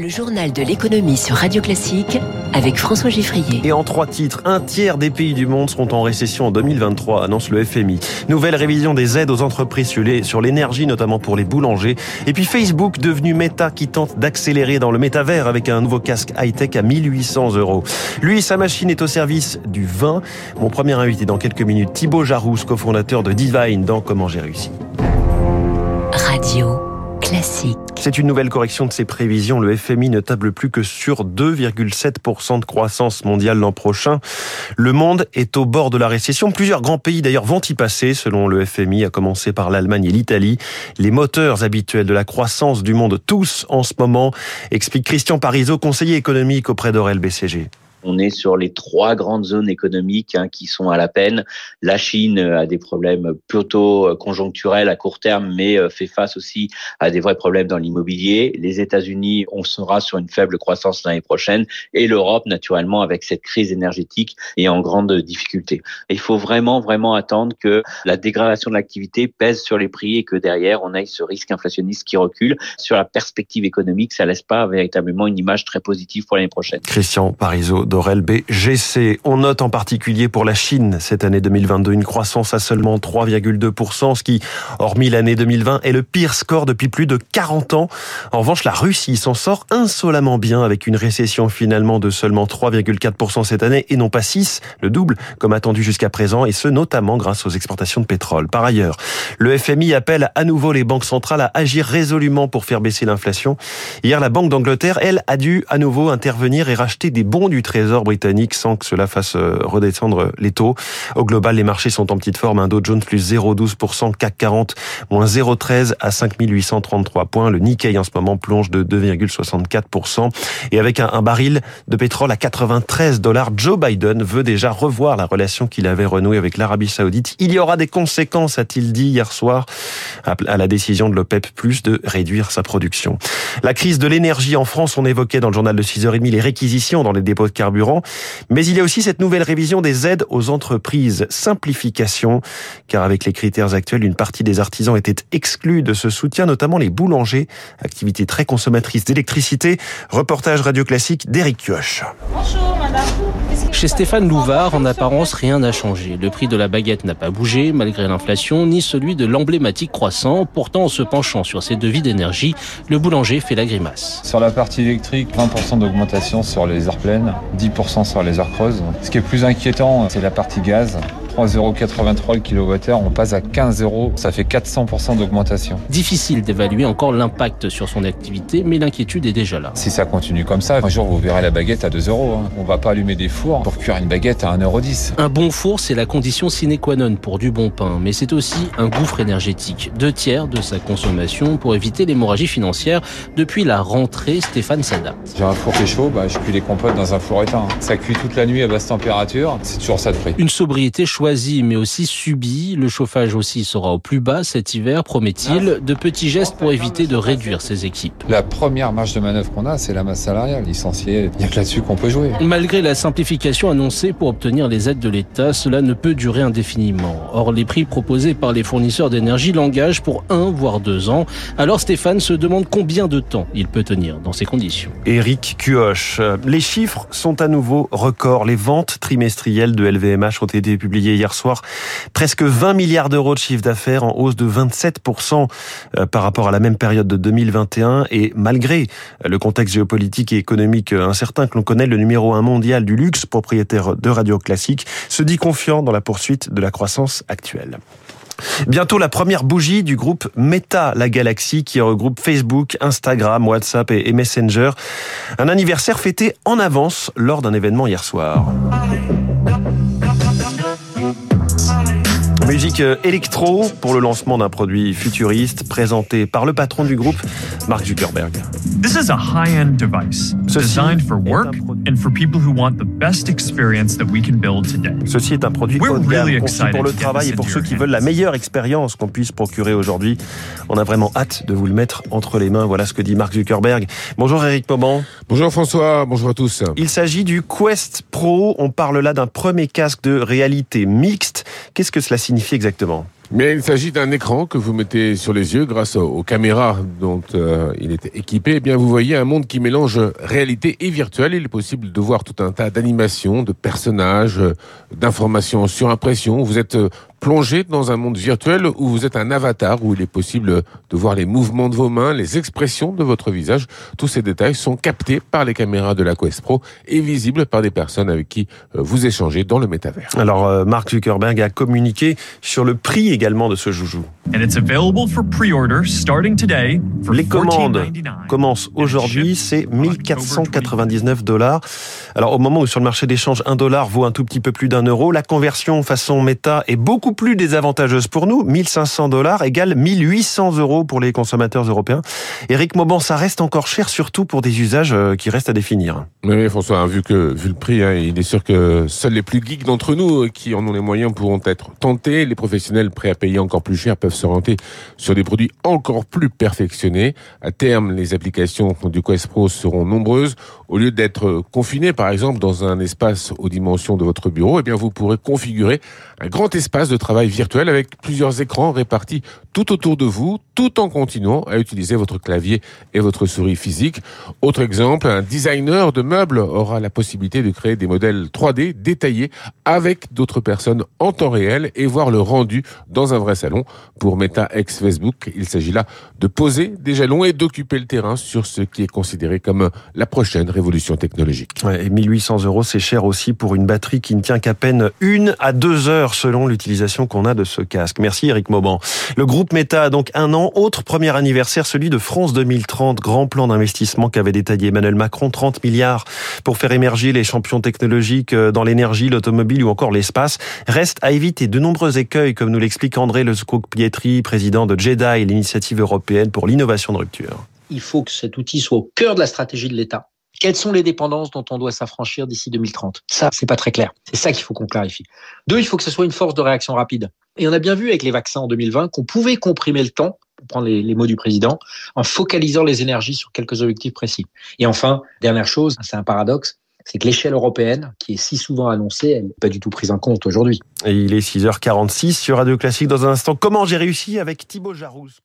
Le journal de l'économie sur Radio Classique avec François Giffrier. Et en trois titres, un tiers des pays du monde seront en récession en 2023, annonce le FMI. Nouvelle révision des aides aux entreprises sur l'énergie, notamment pour les boulangers. Et puis Facebook, devenu Meta, qui tente d'accélérer dans le métavers avec un nouveau casque high-tech à 1800 euros. Lui, sa machine est au service du vin. Mon premier invité dans quelques minutes, Thibaut Jarousse, cofondateur de Divine dans Comment j'ai réussi. Radio C'est une nouvelle correction de ses prévisions. Le FMI ne table plus que sur 2,7% de croissance mondiale l'an prochain. Le monde est au bord de la récession. Plusieurs grands pays d'ailleurs vont y passer, selon le FMI, à commencer par l'Allemagne et l'Italie. Les moteurs habituels de la croissance du monde, tous en ce moment, explique Christian Parizeau, conseiller économique auprès d'Aurel BCG. On est sur les trois grandes zones économiques hein, qui sont à la peine. La Chine a des problèmes plutôt euh, conjoncturels à court terme, mais euh, fait face aussi à des vrais problèmes dans l'immobilier. Les États-Unis, on sera sur une faible croissance l'année prochaine, et l'Europe, naturellement, avec cette crise énergétique, est en grande difficulté. il faut vraiment, vraiment attendre que la dégradation de l'activité pèse sur les prix et que derrière, on ait ce risque inflationniste qui recule. Sur la perspective économique, ça laisse pas véritablement une image très positive pour l'année prochaine. Christian Parizeau d'Orel BGC. On note en particulier pour la Chine cette année 2022 une croissance à seulement 3,2%, ce qui, hormis l'année 2020, est le pire score depuis plus de 40 ans. En revanche, la Russie s'en sort insolemment bien avec une récession finalement de seulement 3,4% cette année et non pas 6, le double, comme attendu jusqu'à présent, et ce notamment grâce aux exportations de pétrole. Par ailleurs, le FMI appelle à nouveau les banques centrales à agir résolument pour faire baisser l'inflation. Hier, la Banque d'Angleterre, elle, a dû à nouveau intervenir et racheter des bons du Trésor Trésor britannique sans que cela fasse euh, redescendre les taux. Au global, les marchés sont en petite forme. Un Dow Jones plus 0,12%, CAC 40 moins 0,13 à 5833 points. Le Nikkei en ce moment plonge de 2,64%. Et avec un, baril de pétrole à 93 dollars, Joe Biden veut déjà revoir la relation qu'il avait renouée avec l'Arabie Saoudite. Il y aura des conséquences, a-t-il dit hier soir, à la décision de l'OPEP Plus de réduire sa production. La crise de l'énergie en France, on évoquait dans le journal de 6h30 les réquisitions dans les dépôts de carbone mais il y a aussi cette nouvelle révision des aides aux entreprises. Simplification, car avec les critères actuels, une partie des artisans était exclue de ce soutien, notamment les boulangers, activité très consommatrice d'électricité. Reportage radio classique d'Éric Kioch. Bonjour madame. Chez Stéphane Louvard, en apparence, rien n'a changé. Le prix de la baguette n'a pas bougé, malgré l'inflation, ni celui de l'emblématique croissant. Pourtant, en se penchant sur ses devis d'énergie, le boulanger fait la grimace. Sur la partie électrique, 20% d'augmentation sur les heures pleines, 10% sur les heures creuses. Ce qui est plus inquiétant, c'est la partie gaz. 3,83€ le kilowattheure, on passe à 15 euros, ça fait 400% d'augmentation. Difficile d'évaluer encore l'impact sur son activité, mais l'inquiétude est déjà là. Si ça continue comme ça, un jour vous verrez la baguette à 2 euros. Hein. On va pas allumer des fours pour cuire une baguette à 1,10€. Un bon four, c'est la condition sine qua non pour du bon pain, mais c'est aussi un gouffre énergétique. Deux tiers de sa consommation pour éviter l'hémorragie financière. Depuis la rentrée, Stéphane s'adapte. J'ai un four qui est chaud, bah, je cuis les compotes dans un four éteint. Ça cuit toute la nuit à basse température, c'est toujours ça de prix. Une sobriété choisi mais aussi subi. Le chauffage aussi sera au plus bas cet hiver, promet-il. De petits gestes pour éviter de réduire ses équipes. La première marge de manœuvre qu'on a, c'est la masse salariale. Licenciée, il n'y a que là-dessus qu'on peut jouer. Malgré la simplification annoncée pour obtenir les aides de l'État, cela ne peut durer indéfiniment. Or, les prix proposés par les fournisseurs d'énergie l'engagent pour un voire deux ans. Alors Stéphane se demande combien de temps il peut tenir dans ces conditions. Éric Cuoche, les chiffres sont à nouveau records. Les ventes trimestrielles de LVMH ont été publiées hier soir Presque 20 milliards d'euros de chiffre d'affaires en hausse de 27% euh, par rapport à la même période de 2021 et malgré le contexte géopolitique et économique incertain que l'on connaît, le numéro 1 mondial du luxe, propriétaire de Radio Classique, se dit confiant dans la poursuite de la croissance actuelle. Bientôt la première bougie du groupe Meta, la galaxie, qui regroupe Facebook, Instagram, WhatsApp et Messenger. Un anniversaire fêté en avance lors d'un événement hier soir. Musique euh, électro pour le lancement d'un produit futuriste présenté par le patron du groupe, Mark Zuckerberg. This is a high-end device designed for work and for people who want the best experience that we can build today. Ceci est un produit haut de gamme conçu pour le travail et pour ceux qui veulent la meilleure expérience qu'on puisse procurer aujourd'hui. On a vraiment hâte de vous le mettre entre les mains. Voilà ce que dit Mark Zuckerberg. Bonjour Eric Pauban. Bonjour François, bonjour à tous. Il s'agit du Quest Pro. On parle là d'un premier casque de réalité mixte. Qu'est-ce que cela signifie? Exactement Mais il s'agit d'un écran que vous mettez sur les yeux grâce aux caméras dont euh, il est équipé. Eh bien, vous voyez un monde qui mélange réalité et virtuel. Il est possible de voir tout un tas d'animations, de personnages, d'informations sur impression. Vous êtes plongé dans un monde virtuel où vous êtes un avatar, où il est possible de voir les mouvements de vos mains, les expressions de votre visage. Tous ces détails sont captés par les caméras de la Quest Pro et visibles par des personnes avec qui euh, vous échangez dans le métavers. Alors, euh, Mark Zuckerberg a communiqué sur le prix également de ce joujou. Les commandes commencent aujourd'hui, c'est 1499 dollars. Alors, au moment où sur le marché d'échange, un dollar vaut un tout petit peu plus d'un euro, la conversion façon méta est beaucoup plus désavantageuse pour nous. 1500 dollars égale 1800 euros pour les consommateurs européens. Eric Mauban, ça reste encore cher, surtout pour des usages euh, qui restent à définir. Oui, François, hein, vu que vu le prix, hein, il est sûr que seuls les plus geeks d'entre nous euh, qui en ont les moyens pourront être tentés. Les professionnels prêts à payer encore plus cher peuvent s'orienter sur des produits encore plus perfectionnés. À terme, les applications du Quest Pro seront nombreuses. Au lieu d'être confiné, par exemple, dans un espace aux dimensions de votre bureau, eh bien, vous pourrez configurer un grand espace de travail virtuel avec plusieurs écrans répartis tout autour de vous, tout en continuant à utiliser votre clavier et votre souris physique. Autre exemple, un designer de meubles aura la possibilité de créer des modèles 3D détaillés avec d'autres personnes en temps réel et voir le rendu dans un vrai salon. Pour Meta ex Facebook, il s'agit là de poser des jalons et d'occuper le terrain sur ce qui est considéré comme la prochaine révolution technologique. Et 1800 euros, c'est cher aussi pour une batterie qui ne tient qu'à peine une à deux heures selon l'utilisation qu'on a de ce casque. Merci Eric Mauban. Le groupe Meta a donc un an. Autre premier anniversaire, celui de France 2030, grand plan d'investissement qu'avait détaillé Emmanuel Macron, 30 milliards pour faire émerger les champions technologiques euh, dans l'énergie, l'automobile ou encore l'espace. Reste à éviter de nombreux écueils, comme nous l'explique André Lezcoq-Pietri, président de JEDI, l'initiative européenne pour l'innovation de rupture. Il faut que cet outil soit au cœur de la stratégie de l'État quelles sont les dépendances dont on doit s'affranchir d'ici 2030 Ça, c'est pas très clair. C'est ça qu'il faut qu'on clarifie. Deux, il faut que ce soit une force de réaction rapide. Et on a bien vu avec les vaccins en 2020 qu'on pouvait comprimer le temps, pour prendre les, mots du président, en focalisant les énergies sur quelques objectifs précis. Et enfin, dernière chose, c'est un paradoxe, c'est que l'échelle européenne, qui est si souvent annoncée, elle n'est pas du tout prise en compte aujourd'hui. Il est 6h46 sur Radio Classique dans un instant. Comment j'ai réussi avec Thibaut Jarousse